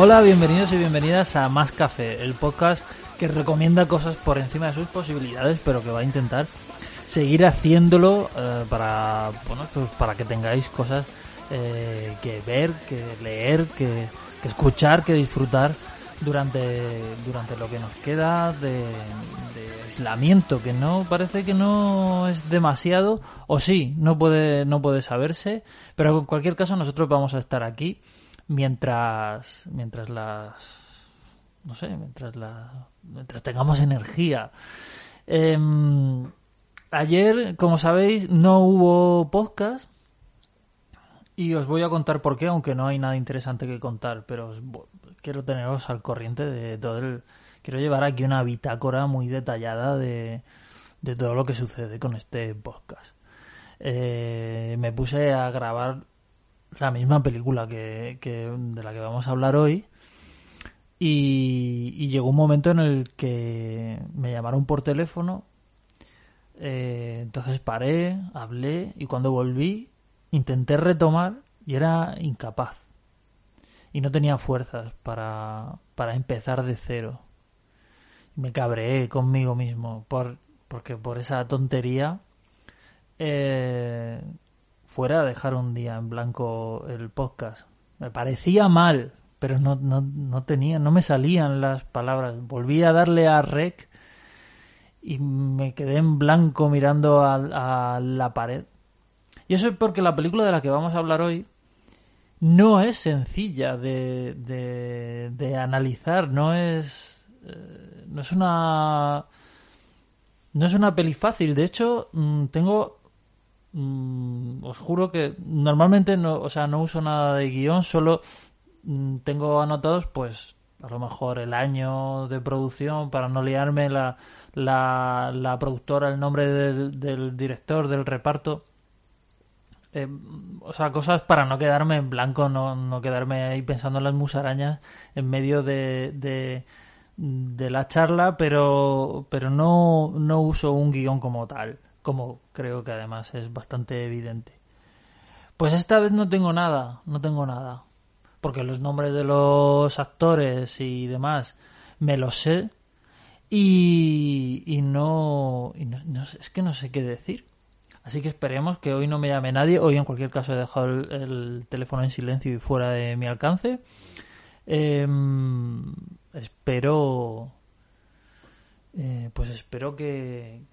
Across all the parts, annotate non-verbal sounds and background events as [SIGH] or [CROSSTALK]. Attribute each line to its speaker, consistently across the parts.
Speaker 1: Hola, bienvenidos y bienvenidas a Más Café, el podcast que recomienda cosas por encima de sus posibilidades, pero que va a intentar seguir haciéndolo eh, para, bueno, pues para que tengáis cosas eh, que ver, que leer, que, que, escuchar, que disfrutar durante, durante lo que nos queda de, de, aislamiento, que no parece que no es demasiado, o sí, no puede, no puede saberse, pero en cualquier caso nosotros vamos a estar aquí mientras mientras las no sé mientras la mientras tengamos energía. Eh, ayer como sabéis no hubo podcast y os voy a contar por qué aunque no hay nada interesante que contar pero os, quiero teneros al corriente de todo el quiero llevar aquí una bitácora muy detallada de, de todo lo que sucede con este podcast eh, me puse a grabar la misma película que, que, de la que vamos a hablar hoy. Y, y, llegó un momento en el que me llamaron por teléfono. Eh, entonces paré, hablé y cuando volví intenté retomar y era incapaz. Y no tenía fuerzas para, para empezar de cero. Me cabreé conmigo mismo por, porque por esa tontería eh, fuera a dejar un día en blanco el podcast. Me parecía mal, pero no, no, no tenía, no me salían las palabras. Volví a darle a rec y me quedé en blanco mirando a, a la pared. Y eso es porque la película de la que vamos a hablar hoy no es sencilla de, de, analizar, no es, eh, no es una, no es una peli fácil. De hecho, mm, tengo Mm, os juro que normalmente no, o sea, no uso nada de guion, solo mm, tengo anotados, pues, a lo mejor el año de producción para no liarme, la, la, la productora, el nombre del, del director, del reparto. Eh, o sea, cosas para no quedarme en blanco, no, no quedarme ahí pensando en las musarañas en medio de, de, la charla, pero, pero no, no uso un guion como tal como creo que además es bastante evidente. Pues esta vez no tengo nada, no tengo nada. Porque los nombres de los actores y demás me los sé y, y no, no, es que no sé qué decir. Así que esperemos que hoy no me llame nadie. Hoy en cualquier caso he dejado el, el teléfono en silencio y fuera de mi alcance. Eh, espero eh, pues espero que,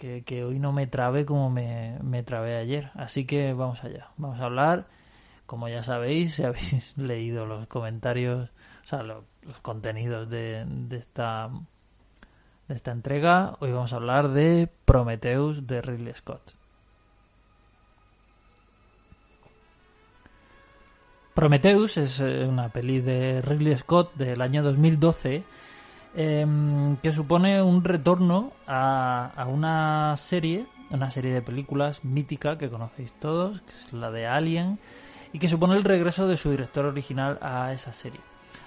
Speaker 1: hoy no me trabe como me, me trabé ayer. Así que vamos allá. Vamos a hablar. Como ya sabéis, si [LAUGHS] habéis leído los comentarios, o sea, los, los contenidos de, de, esta, de esta entrega, hoy vamos a hablar de Prometheus de Ridley Scott. Prometheus es eh, una peli de Ridley Scott del año 2012 eh, que supone un retorno a, a, una serie, una serie de películas mítica que conocéis todos, que es la de Alien, y que supone el regreso de su director original a esa serie.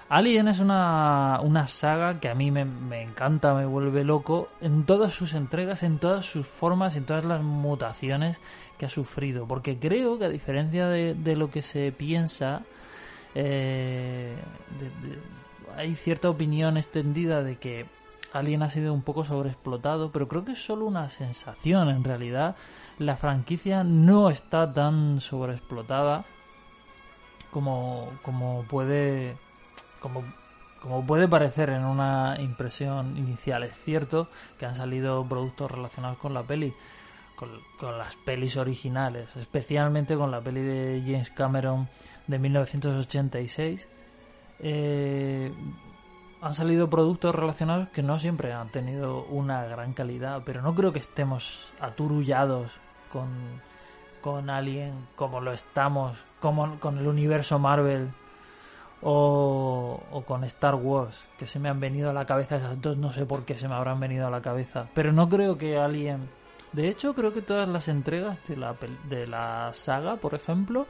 Speaker 1: Alien es una, una saga que a mí me, me, encanta, me vuelve loco en todas sus entregas, en todas sus formas, en todas las mutaciones que ha sufrido. Porque creo que a diferencia de, de lo que se piensa, eh, hay cierta opinión extendida de que Alien ha sido un poco sobreexplotado, pero creo que es solo una sensación. En realidad, la franquicia no está tan sobreexplotada como, como puede. Como, como puede parecer en una impresión inicial. Es cierto que han salido productos relacionados con la peli, con, las pelis originales, especialmente con la peli de James Cameron de 1986 eh, han salido productos relacionados que no siempre han tenido una gran calidad, pero no creo que estemos aturullados con, con Alien como lo estamos, como con el universo Marvel o, o, con Star Wars, que se me han venido a la cabeza esas dos, no sé por qué se me habrán venido a la cabeza, pero no creo que Alien... De hecho, creo que todas las entregas de la, de la saga, por ejemplo,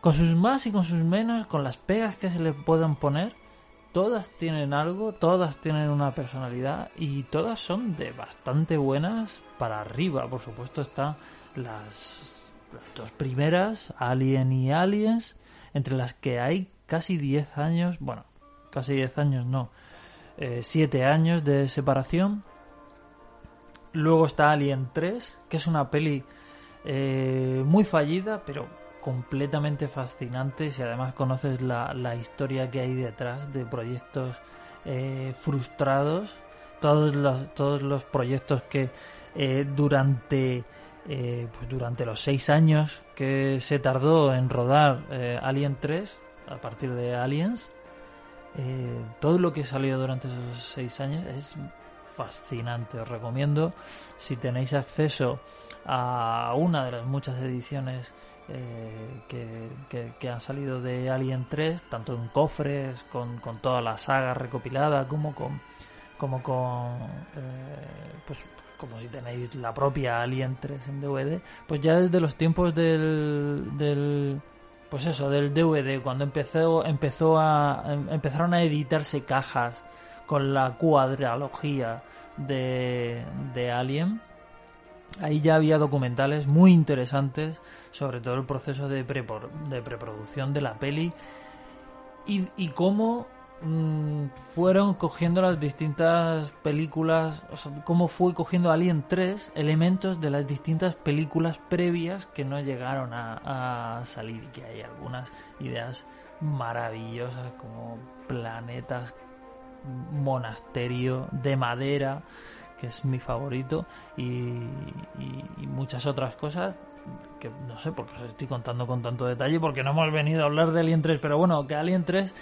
Speaker 1: con sus más y con sus menos, con las pegas que se le puedan poner, todas tienen algo, todas tienen una personalidad y todas son de bastante buenas para arriba. Por supuesto están las, las dos primeras, Alien y Aliens, entre las que hay casi 10 años, bueno, casi 10 años no, 7 eh, años de separación. Luego está Alien 3, que es una peli eh, muy fallida, pero completamente fascinante si además conoces la, la historia que hay detrás de proyectos eh, frustrados, todos los, todos los proyectos que durante pues durante los seis años que se tardó en rodar Alien 3 a partir de Aliens eh, todo lo que salió durante esos seis años es fascinante. Os recomiendo, si tenéis acceso a una de las muchas ediciones eh, que, han salido de Alien 3, tanto en cofres, con, toda la saga recopilada, como con como con eh, pues como si tenéis la propia Alien 3 en DVD, pues ya desde los tiempos del pues eso, del DVD, cuando empezó, empezó a, em, empezaron a editarse cajas con la cuadralogía de, de Alien, ahí ya había documentales muy interesantes sobre todo el proceso de, de preproducción de la peli y, y cómo Mm, fueron cogiendo las distintas películas, o sea, cómo fue cogiendo Alien 3 elementos de las distintas películas previas que no llegaron a, salir y que hay algunas ideas maravillosas como planetas, monasterio de madera, que es mi favorito, y, y muchas otras cosas que no sé por qué os estoy contando con tanto detalle, porque no hemos venido a hablar de Alien 3, pero bueno, que Alien 3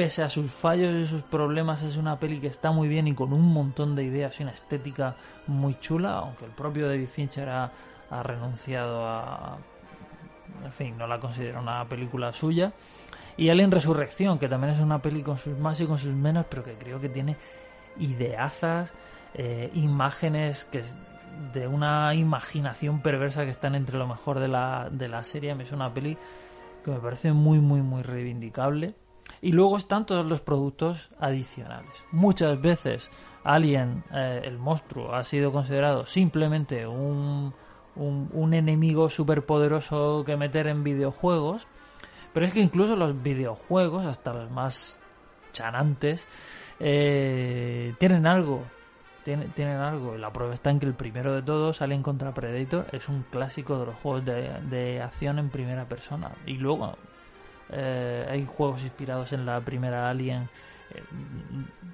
Speaker 1: pese a sus fallos y sus problemas, es una peli que está muy bien y con un montón de ideas y una estética muy chula, aunque el propio David Fincher ha, renunciado a... En fin, no la considera una película suya. Y Alien Resurrección, que también es una peli con sus más y con sus menos, pero que creo que tiene ideazas, eh, imágenes que de una imaginación perversa que están entre lo mejor de la, de la serie. Es una peli que me parece muy, muy, muy reivindicable. Y luego están todos los productos adicionales. Muchas veces Alien, eh, el monstruo, ha sido considerado simplemente un, un, enemigo superpoderoso que meter en videojuegos. Pero es que incluso los videojuegos, hasta los más chanantes, eh, tienen algo. Tienen, tienen algo. La prueba está en que el primero de todos, Alien contra Predator, es un clásico de los juegos de, de acción en primera persona. Y luego eh, hay juegos inspirados en la primera Alien eh,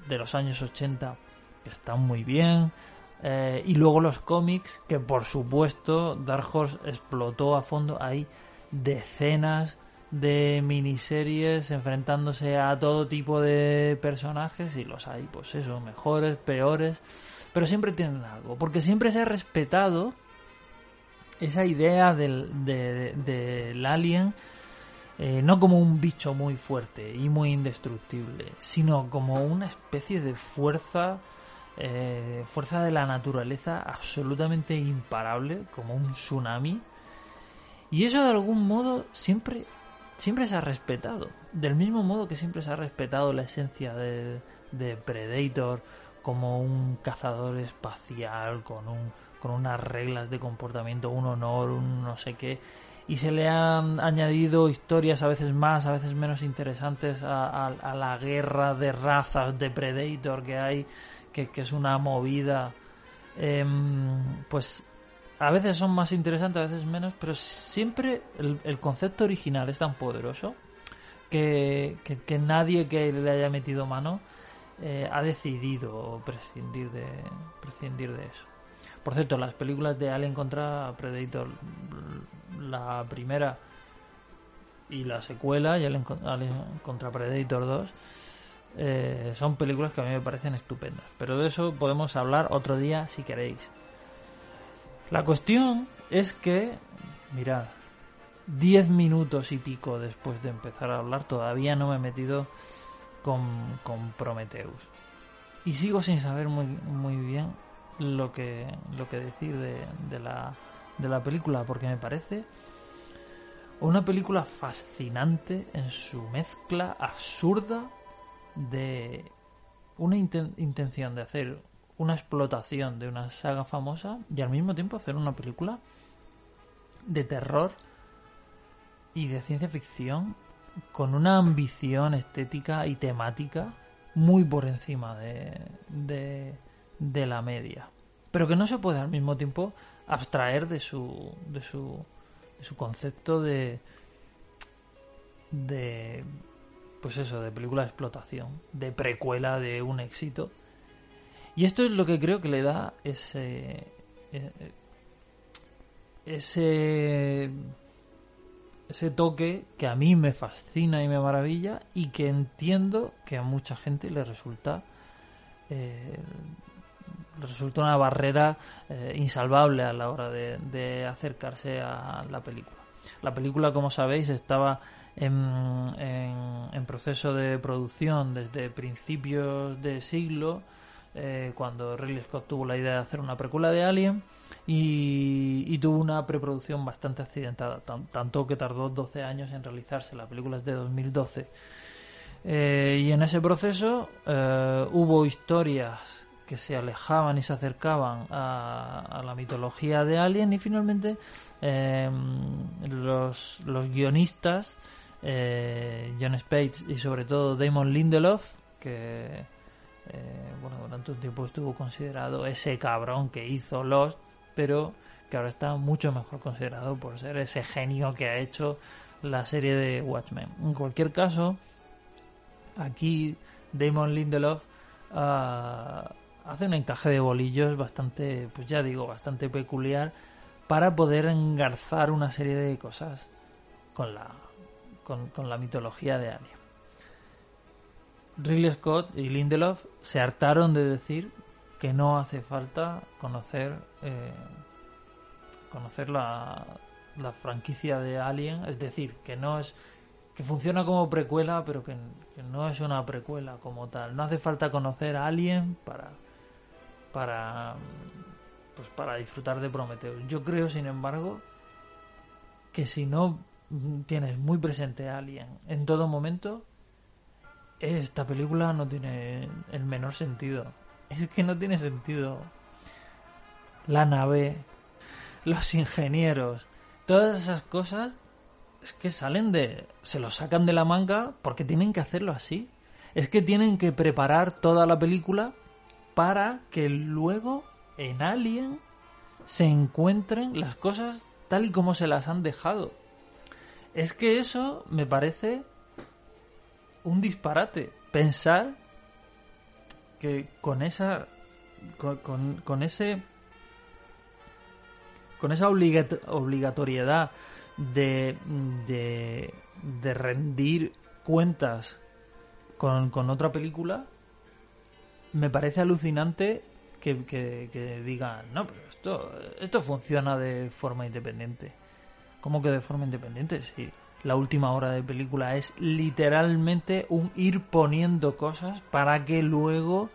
Speaker 1: de los años 80 que están muy bien. Eh, y luego los cómics, que por supuesto Dark Horse explotó a fondo. Hay decenas de miniseries enfrentándose a todo tipo de personajes y los hay, pues eso, mejores, peores, pero siempre tienen algo, porque siempre se ha respetado esa idea del, del alien eh, no como un bicho muy fuerte y muy indestructible, sino como una especie de fuerza, eh, fuerza de la naturaleza absolutamente imparable, como un tsunami. Y eso de algún modo siempre, siempre se ha respetado, del mismo modo que siempre se ha respetado la esencia de, de Predator como un cazador espacial con un con unas reglas de comportamiento, un honor, un no sé qué y se le han añadido historias a veces más, a veces menos interesantes a, la guerra de razas de Predator que hay, que, es una movida. Em, pues a veces son más interesantes, a veces menos, pero siempre el, concepto original es tan poderoso que, que, nadie que le haya metido mano eh, ha decidido prescindir de, prescindir de eso. Por cierto, las películas de Alien contra Predator, la primera y la secuela, y Alien contra Predator 2, eh, son películas que a mí me parecen estupendas. Pero de eso podemos hablar otro día si queréis. La cuestión es que, mirad, 10 minutos y pico después de empezar a hablar, todavía no me he metido con, con Prometheus. Y sigo sin saber muy, muy bien lo que, lo que decir de, de, la, de la película, porque me parece una película fascinante en su mezcla absurda de una intención de hacer una explotación de una saga famosa y al mismo tiempo hacer una película de terror y de ciencia ficción con una ambición estética y temática muy por encima de, de, la media. Pero que no se puede al mismo tiempo abstraer de su, de su, de su concepto de, de pues eso, de película de explotación, de precuela de un éxito. Y esto es lo que creo que le da ese eh, ese ese toque que a mí me fascina y me maravilla y que entiendo que a mucha gente le resulta eh, resulta una barrera eh, insalvable a la hora de, de, acercarse a la película. La película, como sabéis, estaba en, en, proceso de producción desde principios de siglo, eh, cuando Ridley Scott tuvo la idea de hacer una precuela de Alien y, tuvo una preproducción bastante accidentada, tanto que tardó 12 años en realizarse. La película es de 2012. Eh, y en ese proceso hubo historias que se alejaban y se acercaban a, la mitología de Alien y finalmente los, los guionistas eh, John Spade y sobre todo Damon Lindelof, que eh, bueno, durante un tiempo estuvo considerado ese cabrón que hizo Lost, pero que ahora está mucho mejor considerado por ser ese genio que ha hecho la serie de Watchmen. En cualquier caso, aquí Damon Lindelof ah, hace un encaje de bolillos bastante, pues ya digo, bastante peculiar para poder engarzar una serie de cosas con la con, la mitología de Alien. Ridley Scott y Lindelof se hartaron de decir que no hace falta conocer eh, conocer la, la, franquicia de Alien, es decir, que no es que funciona como precuela, pero que, no es una precuela como tal. No hace falta conocer a Alien para para pues para disfrutar de Prometheus. Yo creo, sin embargo, que si no tienes muy presente a Alien en todo momento, esta película no tiene el menor sentido. Es que no tiene sentido. La nave, los ingenieros, todas esas cosas es que salen de... se lo sacan de la manga porque tienen que hacerlo así. Es que tienen que preparar toda la película para que luego en Alien se encuentren las cosas tal y como se las han dejado. Es que eso me parece un disparate. Pensar que con esa. con, ese. con esa obligatoriedad de, de, de rendir cuentas con, con, otra película, me parece alucinante que, que, digan, no, pero esto, esto funciona de forma independiente. ¿Cómo que de forma independiente? Sí. La última hora de película es literalmente un ir poniendo cosas para que luego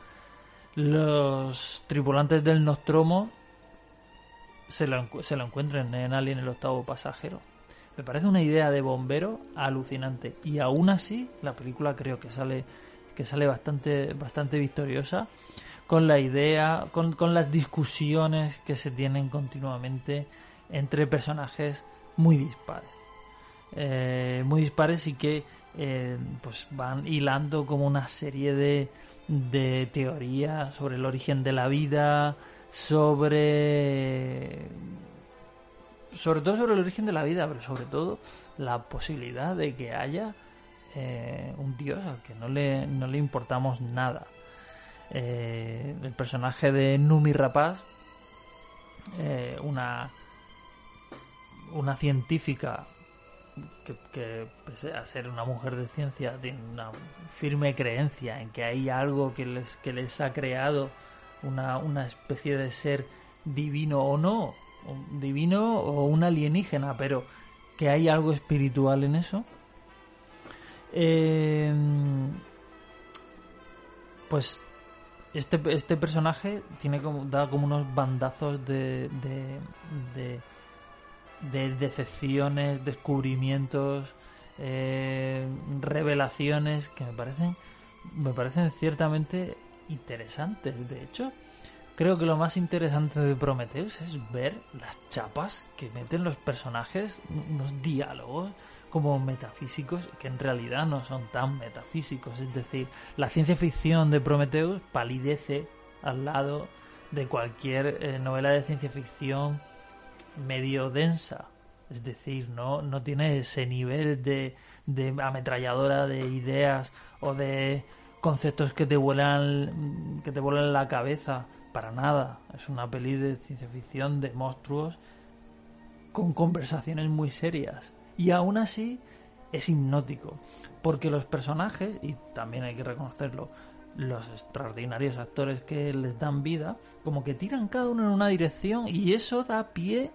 Speaker 1: los tripulantes del Nostromo se lo, se lo encuentren en Alien el octavo pasajero. Me parece una idea de bombero alucinante. Y aún así, la película creo que sale, que sale bastante, bastante victoriosa con la idea, con, con las discusiones que se tienen continuamente entre personajes muy dispares. Eh, muy dispares y que eh, pues van hilando como una serie de, de teorías sobre el origen de la vida, sobre sobre todo sobre el origen de la vida, pero sobre todo la posibilidad de que haya eh, un dios al que no le, no le importamos nada. el personaje de Numi Rapaz, una una científica que, pese a ser una mujer de ciencia tiene una firme creencia en que hay algo que les, que les ha creado una, una especie de ser divino o no, divino o un alienígena, pero que hay algo espiritual en eso. Eh, pues este, este personaje tiene como, da como unos bandazos de, de de decepciones, descubrimientos, eh, revelaciones que me parecen me parecen ciertamente interesantes. De hecho, creo que lo más interesante de Prometheus es ver las chapas que meten los personajes, unos diálogos como metafísicos que en realidad no son tan metafísicos. Es decir, la ciencia ficción de Prometheus palidece al lado de cualquier eh, novela de ciencia ficción medio densa. Es decir, no, no tiene ese nivel de, de ametralladora de ideas o de conceptos que te vuelan que te vuelan la cabeza para nada es una peli de ciencia ficción de monstruos con conversaciones muy serias y aún así es hipnótico porque los personajes y también hay que reconocerlo los extraordinarios actores que les dan vida como que tiran cada uno en una dirección y eso da pie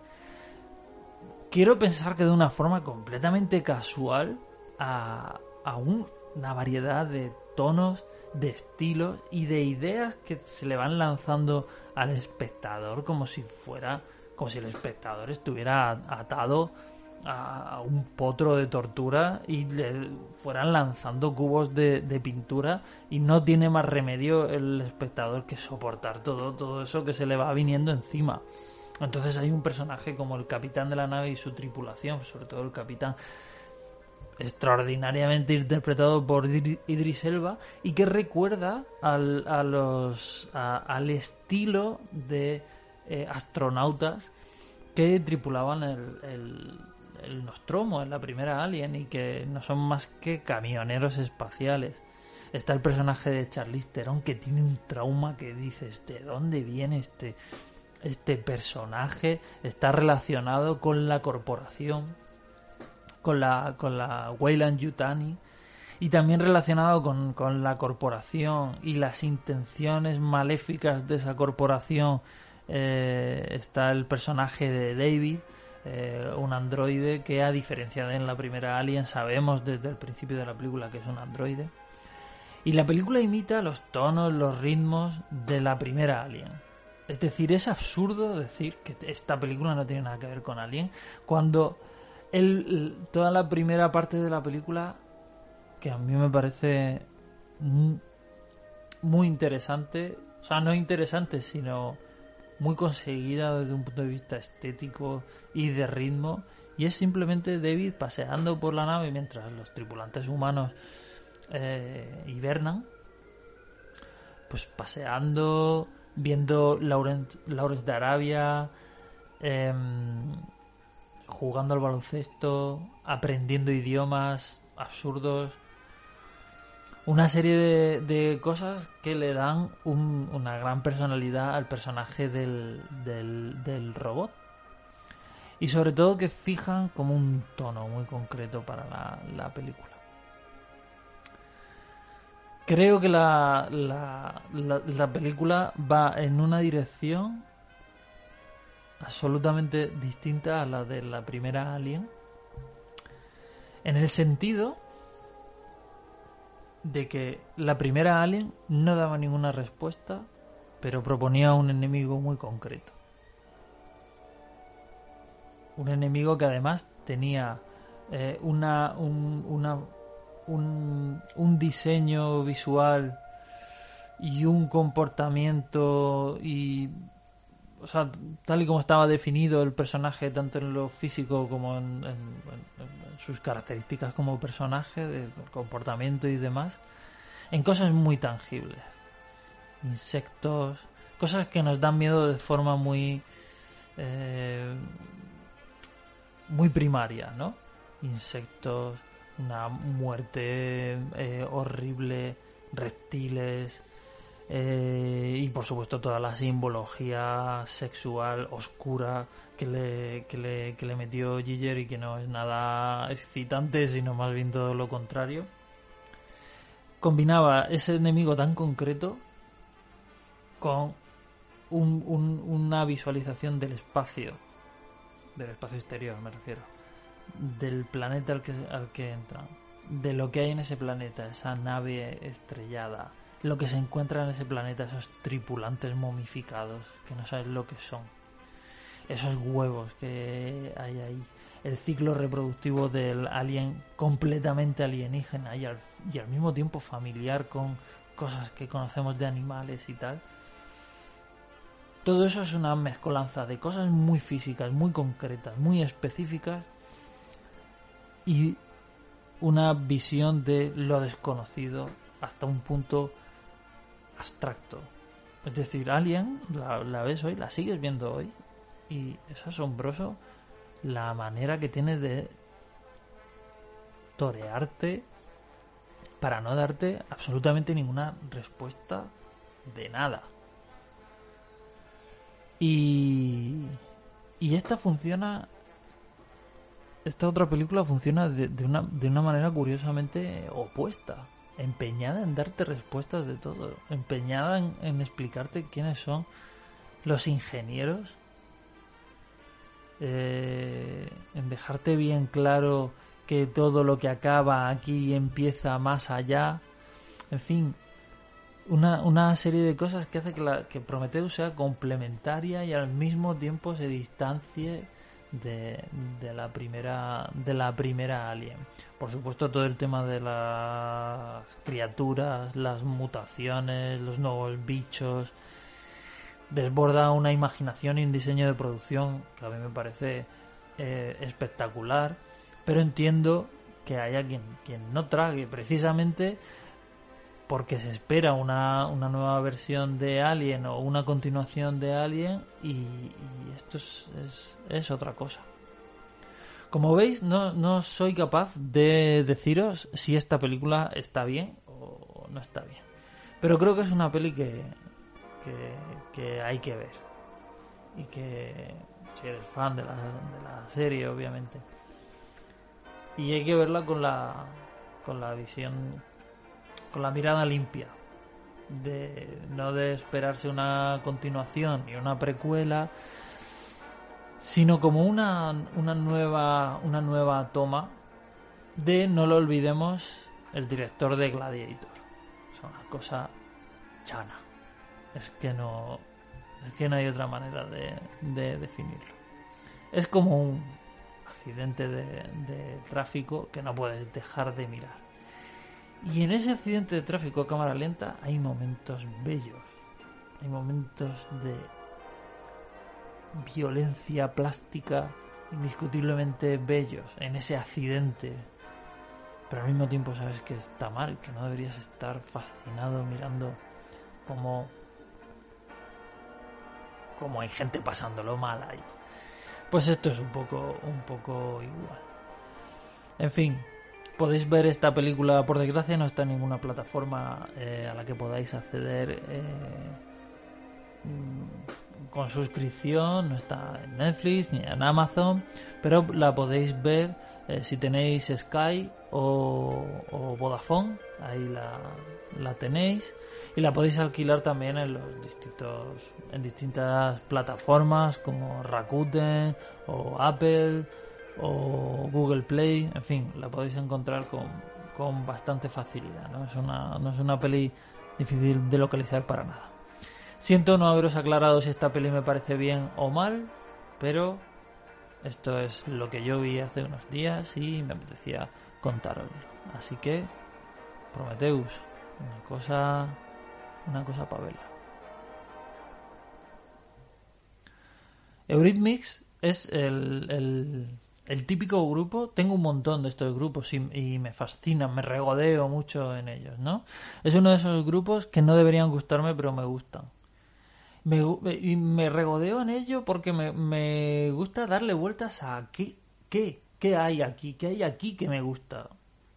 Speaker 1: quiero pensar que de una forma completamente casual a, una variedad de tonos, de estilos y de ideas que se le van lanzando al espectador como si fuera, como si el espectador estuviera atado a, un potro de tortura y le fueran lanzando cubos de, pintura y no tiene más remedio el espectador que soportar todo, todo eso que se le va viniendo encima. Entonces hay un personaje como el capitán de la nave y su tripulación, sobre todo el capitán, extraordinariamente interpretado por Idris Elba y que recuerda al, a los, al estilo de eh, astronautas que tripulaban el, el, Nostromo en la primera Alien y que no son más que camioneros espaciales. Está el personaje de Charlize Theron que tiene un trauma que dices, ¿de dónde viene este, este personaje? Está relacionado con la corporación con la, con la Weyland Yutani y también relacionado con, con, la corporación y las intenciones maléficas de esa corporación eh, está el personaje de David, eh, un androide que a diferencia de en la primera Alien sabemos desde el principio de la película que es un androide. Y la película imita los tonos, los ritmos de la primera Alien. Es decir, es absurdo decir que esta película no tiene nada que ver con Alien cuando el, toda la primera parte de la película, que a mí me parece muy, interesante, o sea, no interesante, sino muy conseguida desde un punto de vista estético y de ritmo, y es simplemente David paseando por la nave mientras los tripulantes humanos eh, hibernan, pues paseando, viendo Lawrence, Lawrence de Arabia, eh, jugando al baloncesto, aprendiendo idiomas absurdos. Una serie de, cosas que le dan una gran personalidad al personaje del, del, robot. Y sobre todo que fijan como un tono muy concreto para la, la película. Creo que la, la, la, película va en una dirección absolutamente distinta a la de la primera Alien. En el sentido de que la primera Alien no daba ninguna respuesta, pero proponía un enemigo muy concreto. Un enemigo que además tenía eh, una, un, un, un diseño visual y un comportamiento y o sea, tal y como estaba definido el personaje, tanto en lo físico como en, sus características como personaje, de comportamiento y demás, en cosas muy tangibles. Insectos, cosas que nos dan miedo de forma muy. Eh, muy primaria, ¿no? Insectos, una muerte eh, horrible, reptiles, eh, y por supuesto toda la simbología sexual oscura que le, que le, que le metió Giger y que no es nada excitante, sino más bien todo lo contrario. Combinaba ese enemigo tan concreto con una visualización del espacio, del espacio exterior me refiero, del planeta al que, al que entran, de lo que hay en ese planeta, esa nave estrellada, lo que se encuentra en ese planeta, esos tripulantes momificados, que no sabes lo que son. esos huevos que hay ahí, el ciclo reproductivo del alien completamente alienígena y al, y al mismo tiempo familiar con cosas que conocemos de animales y tal. Todo eso es una mezcolanza de cosas muy físicas, muy concretas, muy específicas y una visión de lo desconocido hasta un punto abstracto. Es decir, Alien la, ves hoy, la sigues viendo hoy y es asombroso la manera que tiene de torearte para no darte absolutamente ninguna respuesta de nada. Y, y esta funciona esta otra película funciona de, una, de una manera curiosamente opuesta. Empeñada en darte respuestas de todo. Empeñada en, explicarte quiénes son los ingenieros. Eh, en dejarte bien claro que todo lo que acaba aquí empieza más allá. En fin, una, una serie de cosas que hace que, la, que Prometheus sea complementaria y al mismo tiempo se distancie de, de, la primera de la primera Alien. Por supuesto todo el tema de las criaturas, las mutaciones, los nuevos bichos desborda una imaginación y un diseño de producción que a mí me parece eh, espectacular, pero entiendo que haya quien, quien no trague precisamente porque se espera una, una, nueva versión de Alien o una continuación de Alien y, esto es, es, otra cosa. Como veis, no, no, soy capaz de deciros si esta película está bien o no está bien. Pero creo que es una peli que, que, que hay que ver. Y que si eres fan de la, de la serie, obviamente. Y hay que verla con la, con la visión con la mirada limpia. De, no de esperarse una continuación y una precuela, sino como una, una, nueva, una nueva toma de, no lo olvidemos, el director de Gladiator. Es una cosa chana. Es que no, es que no hay otra manera de, de definirlo. Es como un accidente de, de tráfico que no puedes dejar de mirar. Y en ese accidente de tráfico a cámara lenta hay momentos bellos. Hay momentos de violencia plástica indiscutiblemente bellos en ese accidente. Pero al mismo tiempo sabes que está mal, que no deberías estar fascinado mirando cómo como hay gente pasándolo mal ahí. Pues esto es un poco un poco igual. En fin, Podéis ver esta película, por desgracia no está en ninguna plataforma eh, a la que podáis acceder eh, mm, con suscripción, no está en Netflix ni en Amazon, pero la podéis ver eh, si tenéis Sky o, Vodafone, ahí la, la, tenéis y la podéis alquilar también en los distintos en distintas plataformas como Rakuten o Apple o Google Play, en fin, la podéis encontrar con, con bastante facilidad, ¿no? Es una, no es una peli difícil de localizar para nada. Siento no haberos aclarado si esta peli me parece bien o mal, pero esto es lo que yo vi hace unos días y me apetecía contaroslo. Así que, Prometeus, una cosa, una cosa para verla. Eurythmics es el el típico grupo, tengo un montón de estos grupos y, me fascinan, me regodeo mucho en ellos, ¿no? Es uno de esos grupos que no deberían gustarme, pero me gustan. Me, y me regodeo en ello porque me, me gusta darle vueltas a qué, qué, qué hay aquí, qué hay aquí que me gusta.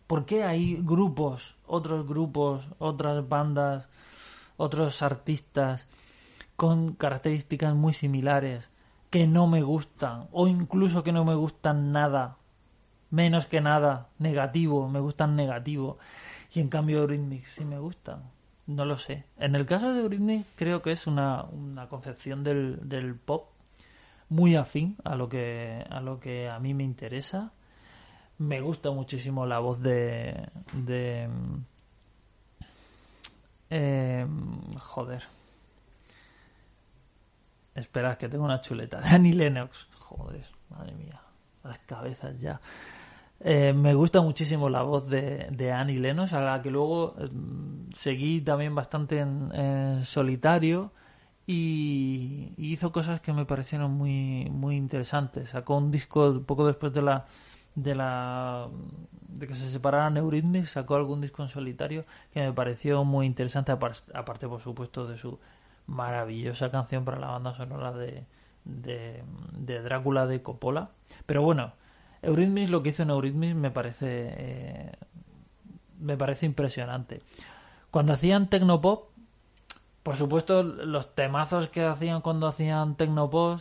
Speaker 1: ¿Por qué hay grupos, otros grupos, otras bandas, otros artistas con características muy similares? Que no me gustan o incluso que no me gustan nada menos que nada negativo me gustan negativo y en cambio Eurythmics sí me gustan. No lo sé. En el caso de Eurythmics creo que es una, una concepción del, del pop muy afín a lo que a lo que a mí me interesa. Me gusta muchísimo la voz de de eh, joder Esperad, que tengo una chuleta. De Annie Lennox. Joder, madre mía. Las cabezas ya. Eh, me gusta muchísimo la voz de, de Annie Lennox, a la que luego eh, seguí también bastante en, solitario y, hizo cosas que me parecieron muy, muy interesantes. Sacó un disco poco después de la de la de que se separaran Eurythmics, sacó algún disco en solitario que me pareció muy interesante, aparte por supuesto de su maravillosa canción para la banda sonora de, de, Drácula de Coppola. Pero bueno, Eurythmics, lo que hizo en Eurythmics me parece eh, me parece impresionante. Cuando hacían Tecnopop, por supuesto, los temazos que hacían cuando hacían Tecnopop,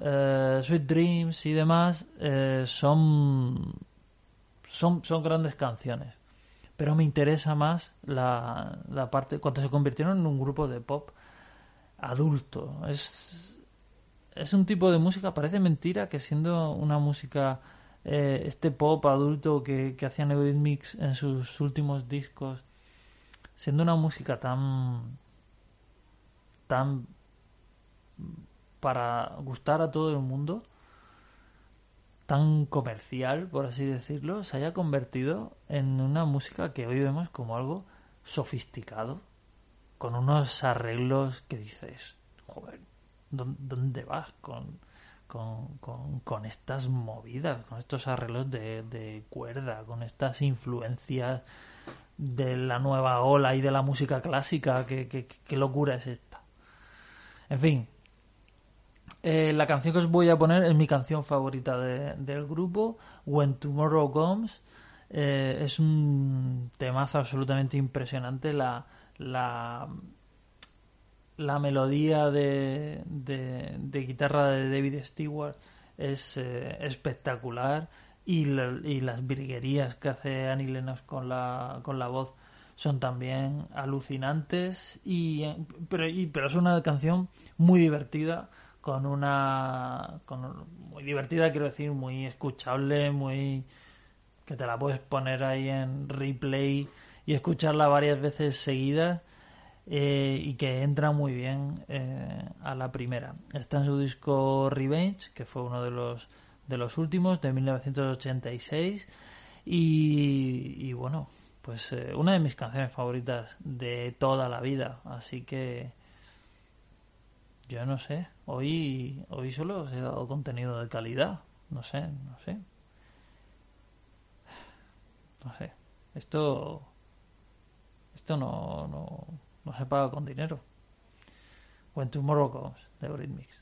Speaker 1: eh, Sweet Dreams y demás, eh, son, son, son grandes canciones. Pero me interesa más la, la parte cuando se convirtieron en un grupo de pop adulto. Es, es un tipo de música, parece mentira que siendo una música, eh, este pop adulto que, que hacía Mix en sus últimos discos, siendo una música tan, tan para gustar a todo el mundo, tan comercial, por así decirlo, se haya convertido en una música que hoy vemos como algo sofisticado con unos arreglos que dices, joder, ¿dónde vas con, con, estas movidas, con estos arreglos de, cuerda, con estas influencias de la nueva ola y de la música clásica? ¿Qué, qué, locura es esta? En fin, eh, la canción que os voy a poner es mi canción favorita del grupo, When Tomorrow Comes. Eh, es un temazo absolutamente impresionante. La, la, la melodía de, de, guitarra de David Stewart es eh, espectacular y, las virguerías que hace Annie Lennox con la, con la voz son también alucinantes y pero, pero es una canción muy divertida con una muy divertida quiero decir muy escuchable muy que te la puedes poner ahí en replay y escucharla varias veces seguidas eh, y que entra muy bien eh, a la primera. Está en su disco Revenge, que fue uno de los, de los últimos, de 1986. Y, y bueno, pues eh, una de mis canciones favoritas de toda la vida. Así que yo no sé, hoy, hoy solo os he dado contenido de calidad. No sé, no sé. No sé. Esto esto no, no, no se paga con dinero. When Tomorrow Comes, de Eurythmics.